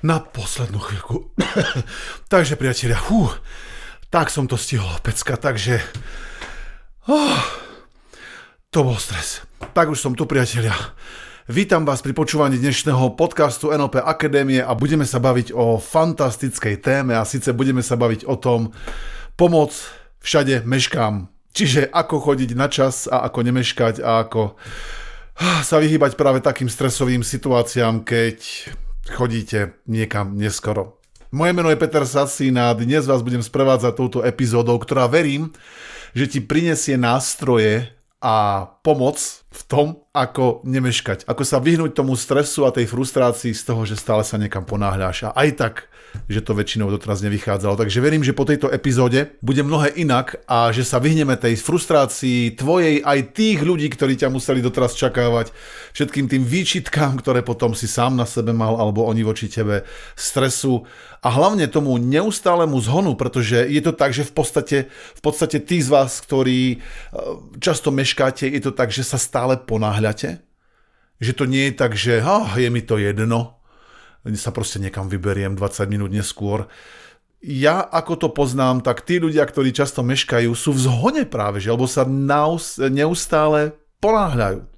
Na poslednú chvíľku. takže priatelia, hú, tak som to stihol, pecka, takže... Oh, to bol stres. Tak už som tu, priatelia. Vítam vás pri počúvaní dnešného podcastu NLP Akadémie a budeme sa baviť o fantastickej téme a síce budeme sa baviť o tom pomoc všade meškám. Čiže ako chodiť na čas a ako nemeškať a ako sa vyhýbať práve takým stresovým situáciám, keď chodíte niekam neskoro. Moje meno je Peter Sasín a dnes vás budem sprevádzať touto epizódou, ktorá verím, že ti prinesie nástroje a pomoc v tom, ako nemeškať, ako sa vyhnúť tomu stresu a tej frustrácii z toho, že stále sa niekam ponáhľaš. A aj tak že to väčšinou doteraz nevychádzalo. Takže verím, že po tejto epizóde bude mnohé inak a že sa vyhneme tej frustrácii tvojej aj tých ľudí, ktorí ťa museli doteraz čakávať, všetkým tým výčitkám, ktoré potom si sám na sebe mal alebo oni voči tebe stresu a hlavne tomu neustálemu zhonu, pretože je to tak, že v podstate, v podstate tí z vás, ktorí e, často meškáte, je to tak, že sa stále ponáhľate, že to nie je tak, že oh, je mi to jedno, sa proste niekam vyberiem 20 minút neskôr. Ja ako to poznám, tak tí ľudia, ktorí často meškajú, sú v zhone práve, že, lebo sa naus, neustále ponáhľajú.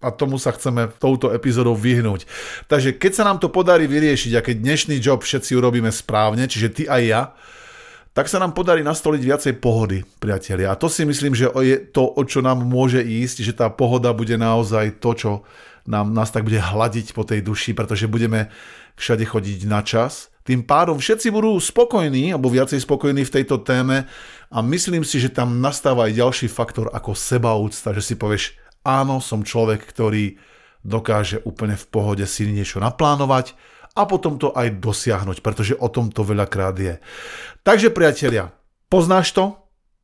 A tomu sa chceme touto epizódou vyhnúť. Takže keď sa nám to podarí vyriešiť a keď dnešný job všetci urobíme správne, čiže ty aj ja, tak sa nám podarí nastoliť viacej pohody, priatelia. A to si myslím, že je to, o čo nám môže ísť, že tá pohoda bude naozaj to, čo nám, nás tak bude hladiť po tej duši, pretože budeme všade chodiť na čas. Tým pádom všetci budú spokojní, alebo viacej spokojní v tejto téme a myslím si, že tam nastáva aj ďalší faktor ako sebaúcta, že si povieš, áno, som človek, ktorý dokáže úplne v pohode si niečo naplánovať a potom to aj dosiahnuť, pretože o tom to veľakrát je. Takže priatelia, poznáš to?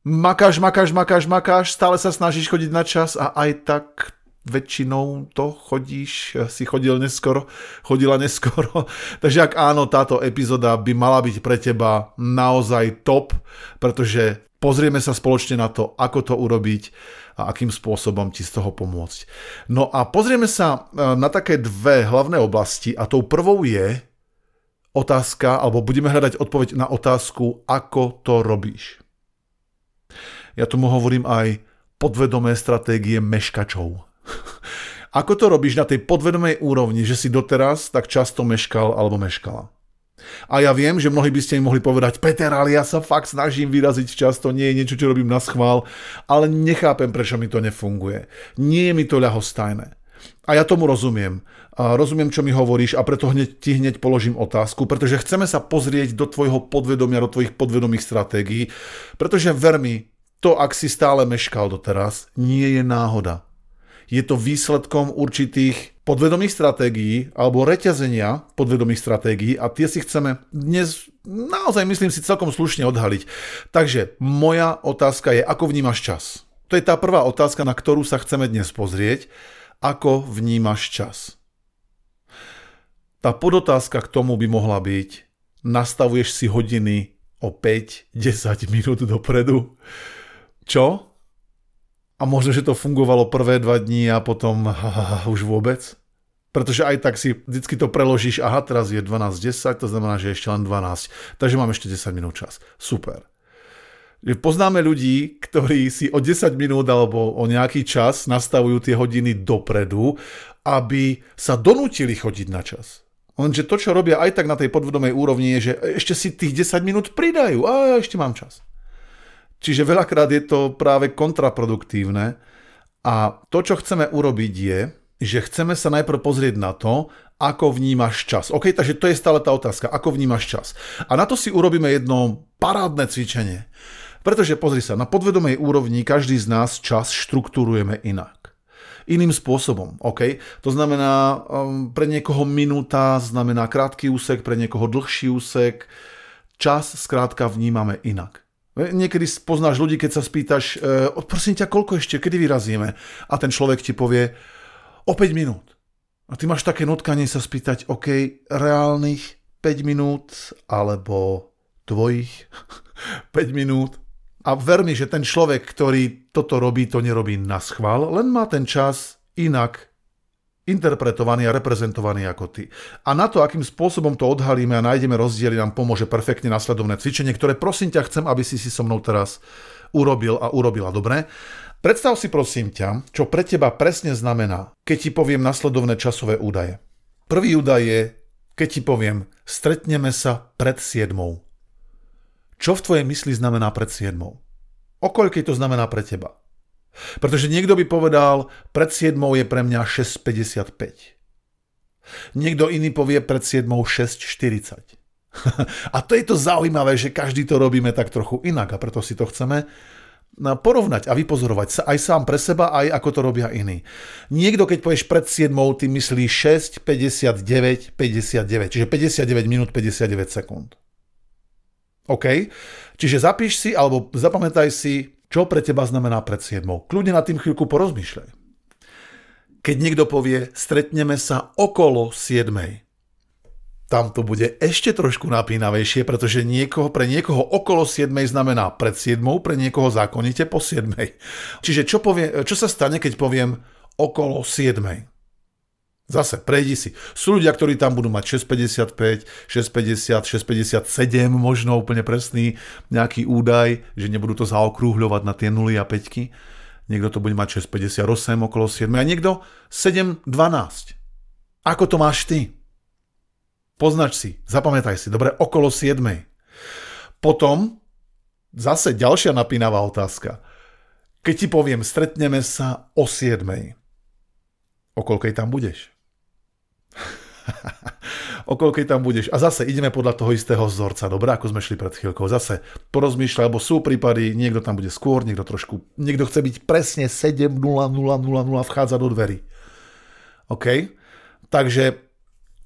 Makáš, makáš, makáš, makáš, stále sa snažíš chodiť na čas a aj tak väčšinou to chodíš, si chodil neskoro, chodila neskoro. Takže ak áno, táto epizóda by mala byť pre teba naozaj top, pretože pozrieme sa spoločne na to, ako to urobiť a akým spôsobom ti z toho pomôcť. No a pozrieme sa e, na také dve hlavné oblasti a tou prvou je otázka, alebo budeme hľadať odpoveď na otázku, ako to robíš. Ja tomu hovorím aj podvedomé stratégie meškačov. Ako to robíš na tej podvedomej úrovni, že si doteraz tak často meškal alebo meškala? A ja viem, že mnohí by ste mi mohli povedať, Peter, ale ja sa fakt snažím vyraziť včas, to nie je niečo, čo robím na schvál, ale nechápem, prečo mi to nefunguje. Nie je mi to ľahostajné. A ja tomu rozumiem. A rozumiem, čo mi hovoríš a preto hneď, ti hneď položím otázku, pretože chceme sa pozrieť do tvojho podvedomia, do tvojich podvedomých stratégií, pretože ver mi, to, ak si stále meškal doteraz, nie je náhoda je to výsledkom určitých podvedomých stratégií alebo reťazenia podvedomých stratégií a tie si chceme dnes naozaj myslím si celkom slušne odhaliť. Takže moja otázka je, ako vnímaš čas? To je tá prvá otázka, na ktorú sa chceme dnes pozrieť. Ako vnímaš čas? Tá podotázka k tomu by mohla byť, nastavuješ si hodiny o 5-10 minút dopredu? Čo? A možno, že to fungovalo prvé dva dní a potom už vôbec. Pretože aj tak si vždycky to preložíš, aha, teraz je 12.10, to znamená, že ešte len 12. Takže mám ešte 10 minút čas. Super. Poznáme ľudí, ktorí si o 10 minút alebo o nejaký čas nastavujú tie hodiny dopredu, aby sa donútili chodiť na čas. Lenže to, čo robia aj tak na tej podvedomej úrovni, je, že ešte si tých 10 minút pridajú a ešte mám čas. Čiže veľakrát je to práve kontraproduktívne a to, čo chceme urobiť je, že chceme sa najprv pozrieť na to, ako vnímaš čas. OK, takže to je stále tá otázka, ako vnímaš čas. A na to si urobíme jedno parádne cvičenie. Pretože pozri sa, na podvedomej úrovni každý z nás čas štruktúrujeme inak. iným spôsobom. OK? To znamená, um, pre niekoho minúta znamená krátky úsek, pre niekoho dlhší úsek. Čas skrátka vnímame inak. Niekedy poznáš ľudí, keď sa spýtaš, e, prosím ťa, koľko ešte, kedy vyrazíme? A ten človek ti povie, o 5 minút. A ty máš také nutkanie sa spýtať, OK, reálnych 5 minút, alebo tvojich 5 minút. A ver mi, že ten človek, ktorý toto robí, to nerobí na schvál, len má ten čas inak interpretovaný a reprezentovaný ako ty. A na to, akým spôsobom to odhalíme a nájdeme rozdiely, nám pomôže perfektne nasledovné cvičenie, ktoré prosím ťa chcem, aby si si so mnou teraz urobil a urobila. Dobre? Predstav si prosím ťa, čo pre teba presne znamená, keď ti poviem nasledovné časové údaje. Prvý údaj je, keď ti poviem, stretneme sa pred 7. Čo v tvojej mysli znamená pred 7? O to znamená pre teba? Pretože niekto by povedal, pred 7 je pre mňa 6.55. Niekto iný povie pred 7 6.40. a to je to zaujímavé, že každý to robíme tak trochu inak a preto si to chceme porovnať a vypozorovať sa aj sám pre seba, aj ako to robia iní. Niekto, keď povieš pred 7, ty myslí 6, 59, 59, čiže 59 minút 59 sekúnd. OK? Čiže zapíš si, alebo zapamätaj si, čo pre teba znamená pred 7? Kľudne na tým chvíľku porozmýšľaj. Keď niekto povie, stretneme sa okolo 7. Tam to bude ešte trošku napínavejšie, pretože niekoho, pre niekoho okolo 7 znamená pred 7, pre niekoho zákonite po 7. Čiže čo, povie, čo sa stane, keď poviem okolo 7? Zase, prejdi si. Sú ľudia, ktorí tam budú mať 6,55, 6,50, 6,57, možno úplne presný nejaký údaj, že nebudú to zaokrúhľovať na tie 0 a 5. Niekto to bude mať 6,58 okolo 7 a niekto 7,12. Ako to máš ty? Poznač si, zapamätaj si, dobre, okolo 7. Potom zase ďalšia napínavá otázka. Keď ti poviem, stretneme sa o 7. O koľkej tam budeš? o koľkej tam budeš. A zase ideme podľa toho istého vzorca, dobre, ako sme šli pred chvíľkou. Zase porozmýšľaj, lebo sú prípady, niekto tam bude skôr, niekto trošku, niekto chce byť presne 7.00.00 vchádza do dverí. OK? Takže,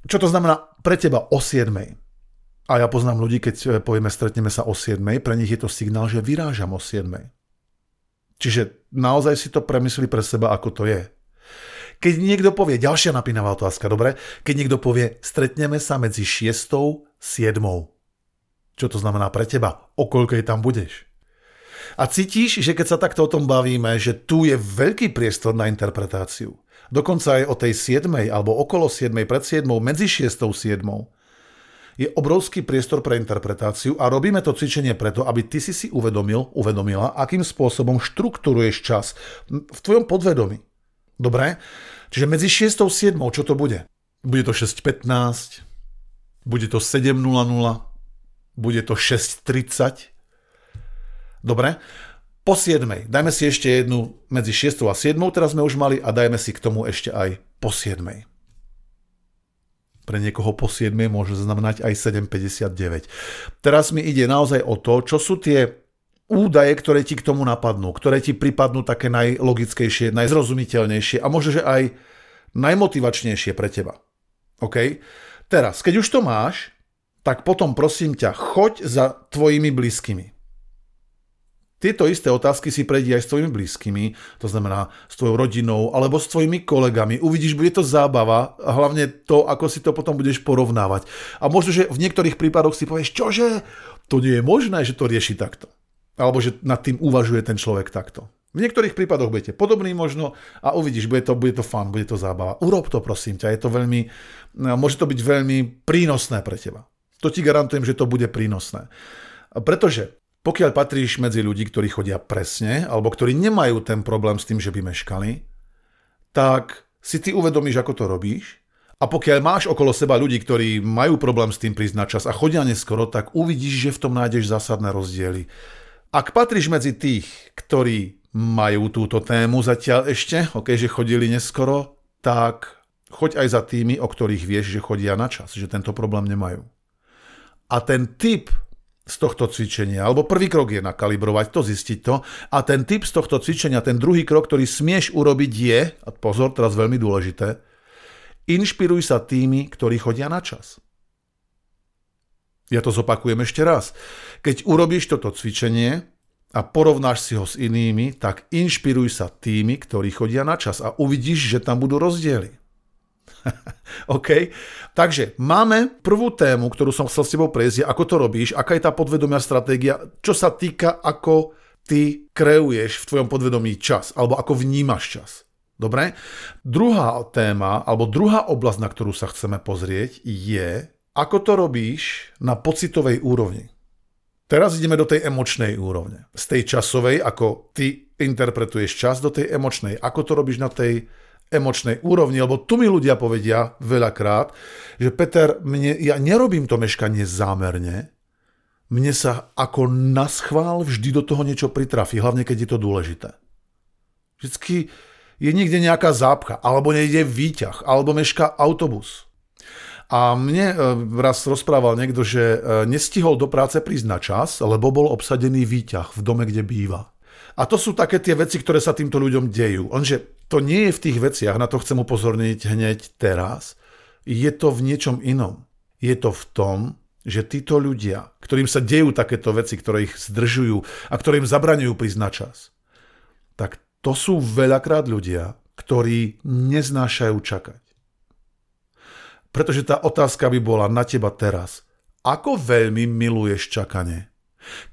čo to znamená pre teba o 7. A ja poznám ľudí, keď eh, povieme, stretneme sa o 7, pre nich je to signál, že vyrážam o 7. Čiže naozaj si to premyslí pre seba, ako to je. Keď niekto povie, ďalšia napínavá otázka, dobre? Keď niekto povie, stretneme sa medzi 6 a 7. Čo to znamená pre teba? O koľkej tam budeš? A cítiš, že keď sa takto o tom bavíme, že tu je veľký priestor na interpretáciu. Dokonca aj o tej 7. alebo okolo 7. pred 7. medzi 6. a 7. Je obrovský priestor pre interpretáciu a robíme to cvičenie preto, aby ty si si uvedomil, uvedomila, akým spôsobom štruktúruješ čas v tvojom podvedomí. Dobre? Čiže medzi 6 a 7, čo to bude? Bude to 6.15, bude to 7.00, bude to 6.30. Dobre? Po 7. Dajme si ešte jednu medzi 6 a 7, teraz sme už mali a dajme si k tomu ešte aj po 7. Pre niekoho po 7 môže znamenať aj 7,59. Teraz mi ide naozaj o to, čo sú tie údaje, ktoré ti k tomu napadnú, ktoré ti pripadnú také najlogickejšie, najzrozumiteľnejšie a možno, že aj najmotivačnejšie pre teba. OK? Teraz, keď už to máš, tak potom prosím ťa, choď za tvojimi blízkymi. Tieto isté otázky si prejdi aj s tvojimi blízkymi, to znamená s tvojou rodinou alebo s tvojimi kolegami. Uvidíš, bude to zábava a hlavne to, ako si to potom budeš porovnávať. A možno, že v niektorých prípadoch si povieš, čože, to nie je možné, že to rieši takto alebo že nad tým uvažuje ten človek takto. V niektorých prípadoch budete podobný možno a uvidíš, bude to, bude to fun, bude to zábava. Urob to prosím ťa, je to veľmi, no, môže to byť veľmi prínosné pre teba. To ti garantujem, že to bude prínosné. Pretože pokiaľ patríš medzi ľudí, ktorí chodia presne, alebo ktorí nemajú ten problém s tým, že by meškali, tak si ty uvedomíš, ako to robíš a pokiaľ máš okolo seba ľudí, ktorí majú problém s tým prísť na čas a chodia neskoro, tak uvidíš, že v tom nájdeš zásadné rozdiely. Ak patríš medzi tých, ktorí majú túto tému zatiaľ ešte, ok, že chodili neskoro, tak choď aj za tými, o ktorých vieš, že chodia na čas, že tento problém nemajú. A ten typ z tohto cvičenia, alebo prvý krok je nakalibrovať to, zistiť to a ten typ z tohto cvičenia, ten druhý krok, ktorý smieš urobiť je, a pozor, teraz veľmi dôležité, inšpiruj sa tými, ktorí chodia na čas. Ja to zopakujem ešte raz. Keď urobíš toto cvičenie a porovnáš si ho s inými, tak inšpiruj sa tými, ktorí chodia na čas a uvidíš, že tam budú rozdiely. OK? Takže máme prvú tému, ktorú som chcel s tebou prejsť, ako to robíš, aká je tá podvedomia stratégia, čo sa týka, ako ty kreuješ v tvojom podvedomí čas, alebo ako vnímaš čas. Dobre? Druhá téma, alebo druhá oblasť, na ktorú sa chceme pozrieť, je, ako to robíš na pocitovej úrovni? Teraz ideme do tej emočnej úrovne. Z tej časovej, ako ty interpretuješ čas, do tej emočnej. Ako to robíš na tej emočnej úrovni, lebo tu mi ľudia povedia veľakrát, že Peter, mne, ja nerobím to meškanie zámerne, mne sa ako naschvál vždy do toho niečo pritrafí, hlavne keď je to dôležité. Vždycky je niekde nejaká zápcha, alebo nejde výťah, alebo meška autobus. A mne e, raz rozprával niekto, že e, nestihol do práce prísť na čas, lebo bol obsadený výťah v dome, kde býva. A to sú také tie veci, ktoré sa týmto ľuďom dejú. Onže to nie je v tých veciach, na to chcem upozorniť hneď teraz. Je to v niečom inom. Je to v tom, že títo ľudia, ktorým sa dejú takéto veci, ktoré ich zdržujú a ktoré im zabraňujú prísť na čas, tak to sú veľakrát ľudia, ktorí neznášajú čakať. Pretože tá otázka by bola na teba teraz. Ako veľmi miluješ čakanie?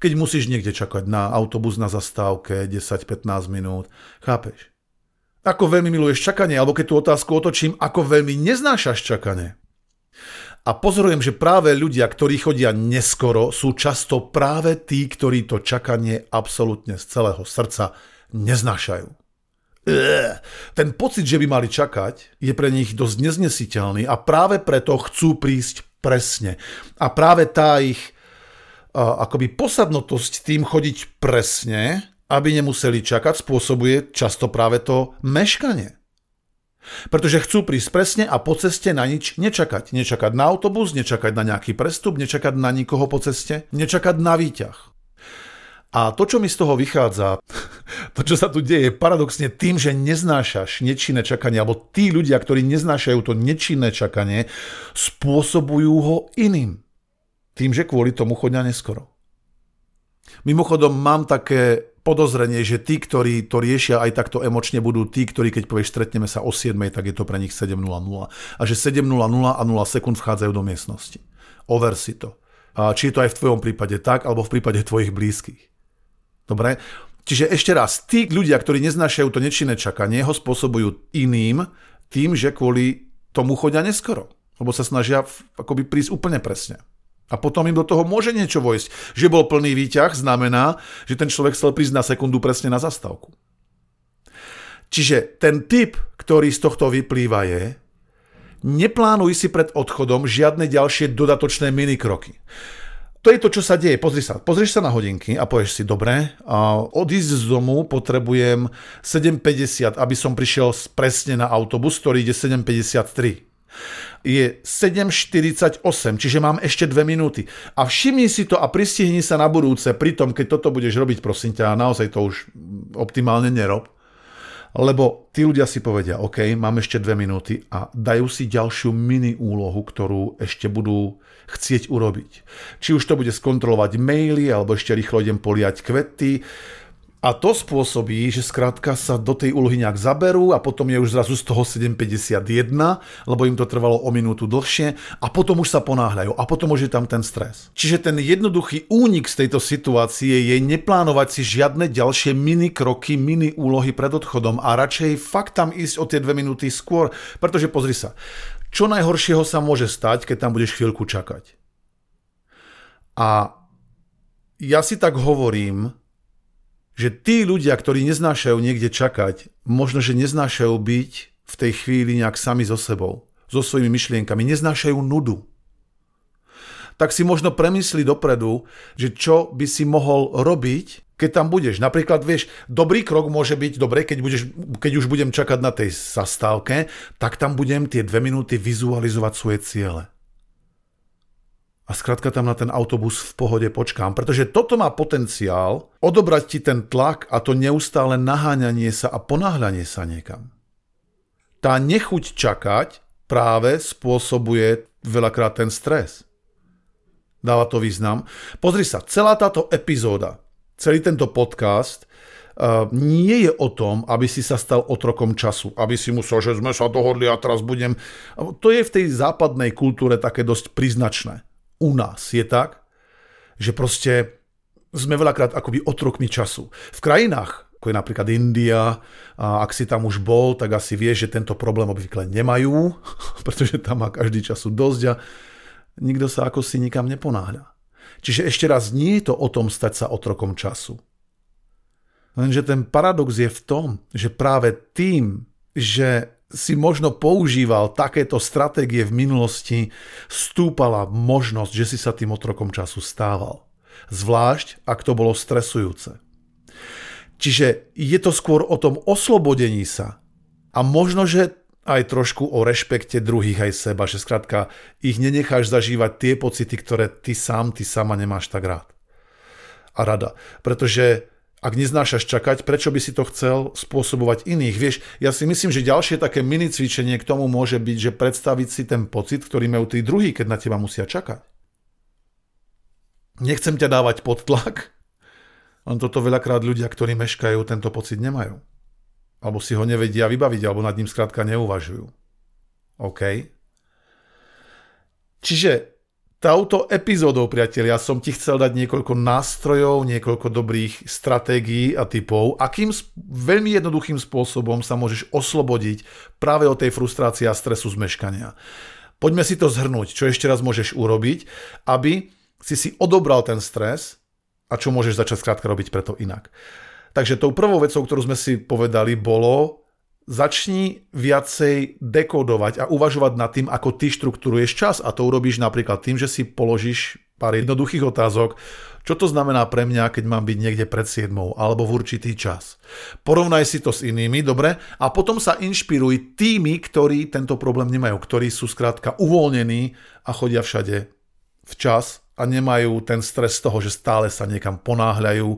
Keď musíš niekde čakať na autobus na zastávke 10-15 minút, chápeš? Ako veľmi miluješ čakanie, alebo keď tú otázku otočím, ako veľmi neznášaš čakanie. A pozorujem, že práve ľudia, ktorí chodia neskoro, sú často práve tí, ktorí to čakanie absolútne z celého srdca neznášajú. Ten pocit, že by mali čakať, je pre nich dosť neznesiteľný a práve preto chcú prísť presne. A práve tá ich akoby posadnotosť tým chodiť presne, aby nemuseli čakať, spôsobuje často práve to meškanie. Pretože chcú prísť presne a po ceste na nič nečakať. Nečakať na autobus, nečakať na nejaký prestup, nečakať na nikoho po ceste, nečakať na výťah. A to, čo mi z toho vychádza, to, čo sa tu deje, paradoxne tým, že neznášaš nečinné čakanie, alebo tí ľudia, ktorí neznášajú to nečinné čakanie, spôsobujú ho iným. Tým, že kvôli tomu chodia neskoro. Mimochodom, mám také podozrenie, že tí, ktorí to riešia aj takto emočne, budú tí, ktorí keď povieš stretneme sa o 7, tak je to pre nich 7.00. A že 7.00 a 0 sekúnd vchádzajú do miestnosti. Over si to. A či je to aj v tvojom prípade tak, alebo v prípade tvojich blízkych. Dobre? Čiže ešte raz, tí ľudia, ktorí neznášajú to nečinné čakanie, ho spôsobujú iným tým, že kvôli tomu chodia neskoro. Lebo sa snažia akoby prísť úplne presne. A potom im do toho môže niečo vojsť. Že bol plný výťah znamená, že ten človek chcel prísť na sekundu presne na zastávku. Čiže ten typ, ktorý z tohto vyplýva je, neplánuj si pred odchodom žiadne ďalšie dodatočné minikroky to je to, čo sa deje. Pozri sa. Pozrieš sa na hodinky a povieš si, dobre, odísť z domu potrebujem 7.50, aby som prišiel presne na autobus, ktorý ide 7.53 je 7.48, čiže mám ešte 2 minúty. A všimni si to a pristihni sa na budúce, pritom keď toto budeš robiť, prosím ťa, naozaj to už optimálne nerob, lebo tí ľudia si povedia, OK, mám ešte dve minúty a dajú si ďalšiu mini úlohu, ktorú ešte budú chcieť urobiť. Či už to bude skontrolovať maily, alebo ešte rýchlo idem poliať kvety, a to spôsobí, že skrátka sa do tej úlohy nejak zaberú a potom je už zrazu z toho 7,51, lebo im to trvalo o minútu dlhšie a potom už sa ponáhľajú a potom už je tam ten stres. Čiže ten jednoduchý únik z tejto situácie je neplánovať si žiadne ďalšie mini kroky, mini úlohy pred odchodom a radšej fakt tam ísť o tie dve minúty skôr, pretože pozri sa, čo najhoršieho sa môže stať, keď tam budeš chvíľku čakať. A ja si tak hovorím, že tí ľudia, ktorí neznášajú niekde čakať, možno, že neznášajú byť v tej chvíli nejak sami so sebou, so svojimi myšlienkami, neznášajú nudu. Tak si možno premysli dopredu, že čo by si mohol robiť, keď tam budeš. Napríklad, vieš, dobrý krok môže byť, dobre, keď, budeš, keď už budem čakať na tej zastávke, tak tam budem tie dve minúty vizualizovať svoje ciele. A skrátka tam na ten autobus v pohode počkám, pretože toto má potenciál odobrať ti ten tlak a to neustále naháňanie sa a ponáhľanie sa niekam. Tá nechuť čakať práve spôsobuje veľakrát ten stres. Dáva to význam. Pozri sa, celá táto epizóda, celý tento podcast uh, nie je o tom, aby si sa stal otrokom času, aby si musel, že sme sa dohodli a teraz budem... To je v tej západnej kultúre také dosť príznačné u nás je tak, že proste sme veľakrát akoby otrokmi času. V krajinách, ako je napríklad India, a ak si tam už bol, tak asi vieš, že tento problém obvykle nemajú, pretože tam má každý času dosť a nikto sa ako si nikam neponáhľa. Čiže ešte raz, nie je to o tom stať sa otrokom času. Lenže ten paradox je v tom, že práve tým, že si možno používal takéto stratégie v minulosti, stúpala možnosť, že si sa tým otrokom času stával. Zvlášť, ak to bolo stresujúce. Čiže je to skôr o tom oslobodení sa a možno, že aj trošku o rešpekte druhých aj seba, že skrátka ich nenecháš zažívať tie pocity, ktoré ty sám, ty sama nemáš tak rád. A rada. Pretože ak neznášaš čakať, prečo by si to chcel spôsobovať iných? Vieš, ja si myslím, že ďalšie také mini cvičenie k tomu môže byť, že predstaviť si ten pocit, ktorý majú tí druhí, keď na teba musia čakať. Nechcem ťa dávať pod tlak, len toto veľakrát ľudia, ktorí meškajú, tento pocit nemajú. Alebo si ho nevedia vybaviť, alebo nad ním skrátka neuvažujú. OK? Čiže touto epizódou, priatelia, som ti chcel dať niekoľko nástrojov, niekoľko dobrých stratégií a typov, akým veľmi jednoduchým spôsobom sa môžeš oslobodiť práve od tej frustrácie a stresu zmeškania. Poďme si to zhrnúť, čo ešte raz môžeš urobiť, aby si si odobral ten stres a čo môžeš začať skrátka robiť preto inak. Takže tou prvou vecou, ktorú sme si povedali, bolo začni viacej dekodovať a uvažovať nad tým, ako ty štruktúruješ čas a to urobíš napríklad tým, že si položíš pár jednoduchých otázok, čo to znamená pre mňa, keď mám byť niekde pred 7 alebo v určitý čas. Porovnaj si to s inými, dobre? A potom sa inšpiruj tými, ktorí tento problém nemajú, ktorí sú skrátka uvoľnení a chodia všade včas a nemajú ten stres z toho, že stále sa niekam ponáhľajú,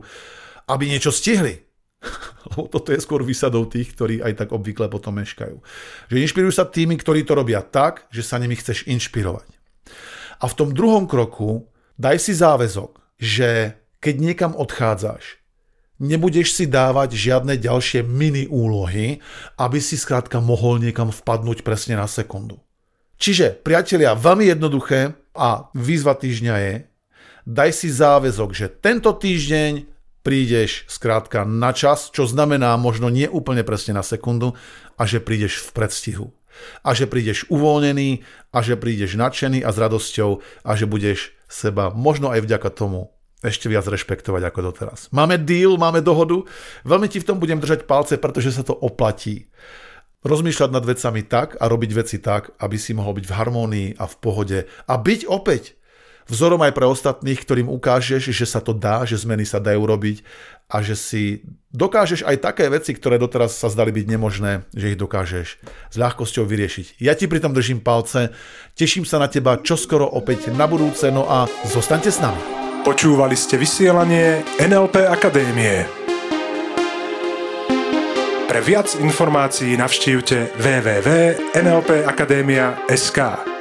aby niečo stihli. Toto je skôr výsadou tých, ktorí aj tak obvykle potom meškajú. Že inšpirujú sa tými, ktorí to robia tak, že sa nimi chceš inšpirovať. A v tom druhom kroku daj si záväzok, že keď niekam odchádzaš, nebudeš si dávať žiadne ďalšie mini úlohy, aby si skrátka mohol niekam vpadnúť presne na sekundu. Čiže, priatelia, veľmi jednoduché a výzva týždňa je, daj si záväzok, že tento týždeň prídeš skrátka na čas, čo znamená možno nie úplne presne na sekundu a že prídeš v predstihu. A že prídeš uvoľnený a že prídeš nadšený a s radosťou a že budeš seba možno aj vďaka tomu ešte viac rešpektovať ako doteraz. Máme deal, máme dohodu, veľmi ti v tom budem držať palce, pretože sa to oplatí. Rozmýšľať nad vecami tak a robiť veci tak, aby si mohol byť v harmónii a v pohode a byť opäť vzorom aj pre ostatných, ktorým ukážeš, že sa to dá, že zmeny sa dajú robiť a že si dokážeš aj také veci, ktoré doteraz sa zdali byť nemožné, že ich dokážeš s ľahkosťou vyriešiť. Ja ti pritom držím palce, teším sa na teba čoskoro opäť na budúce, no a zostaňte s nami. Počúvali ste vysielanie NLP Akadémie. Pre viac informácií navštívte www.nlpakademia.sk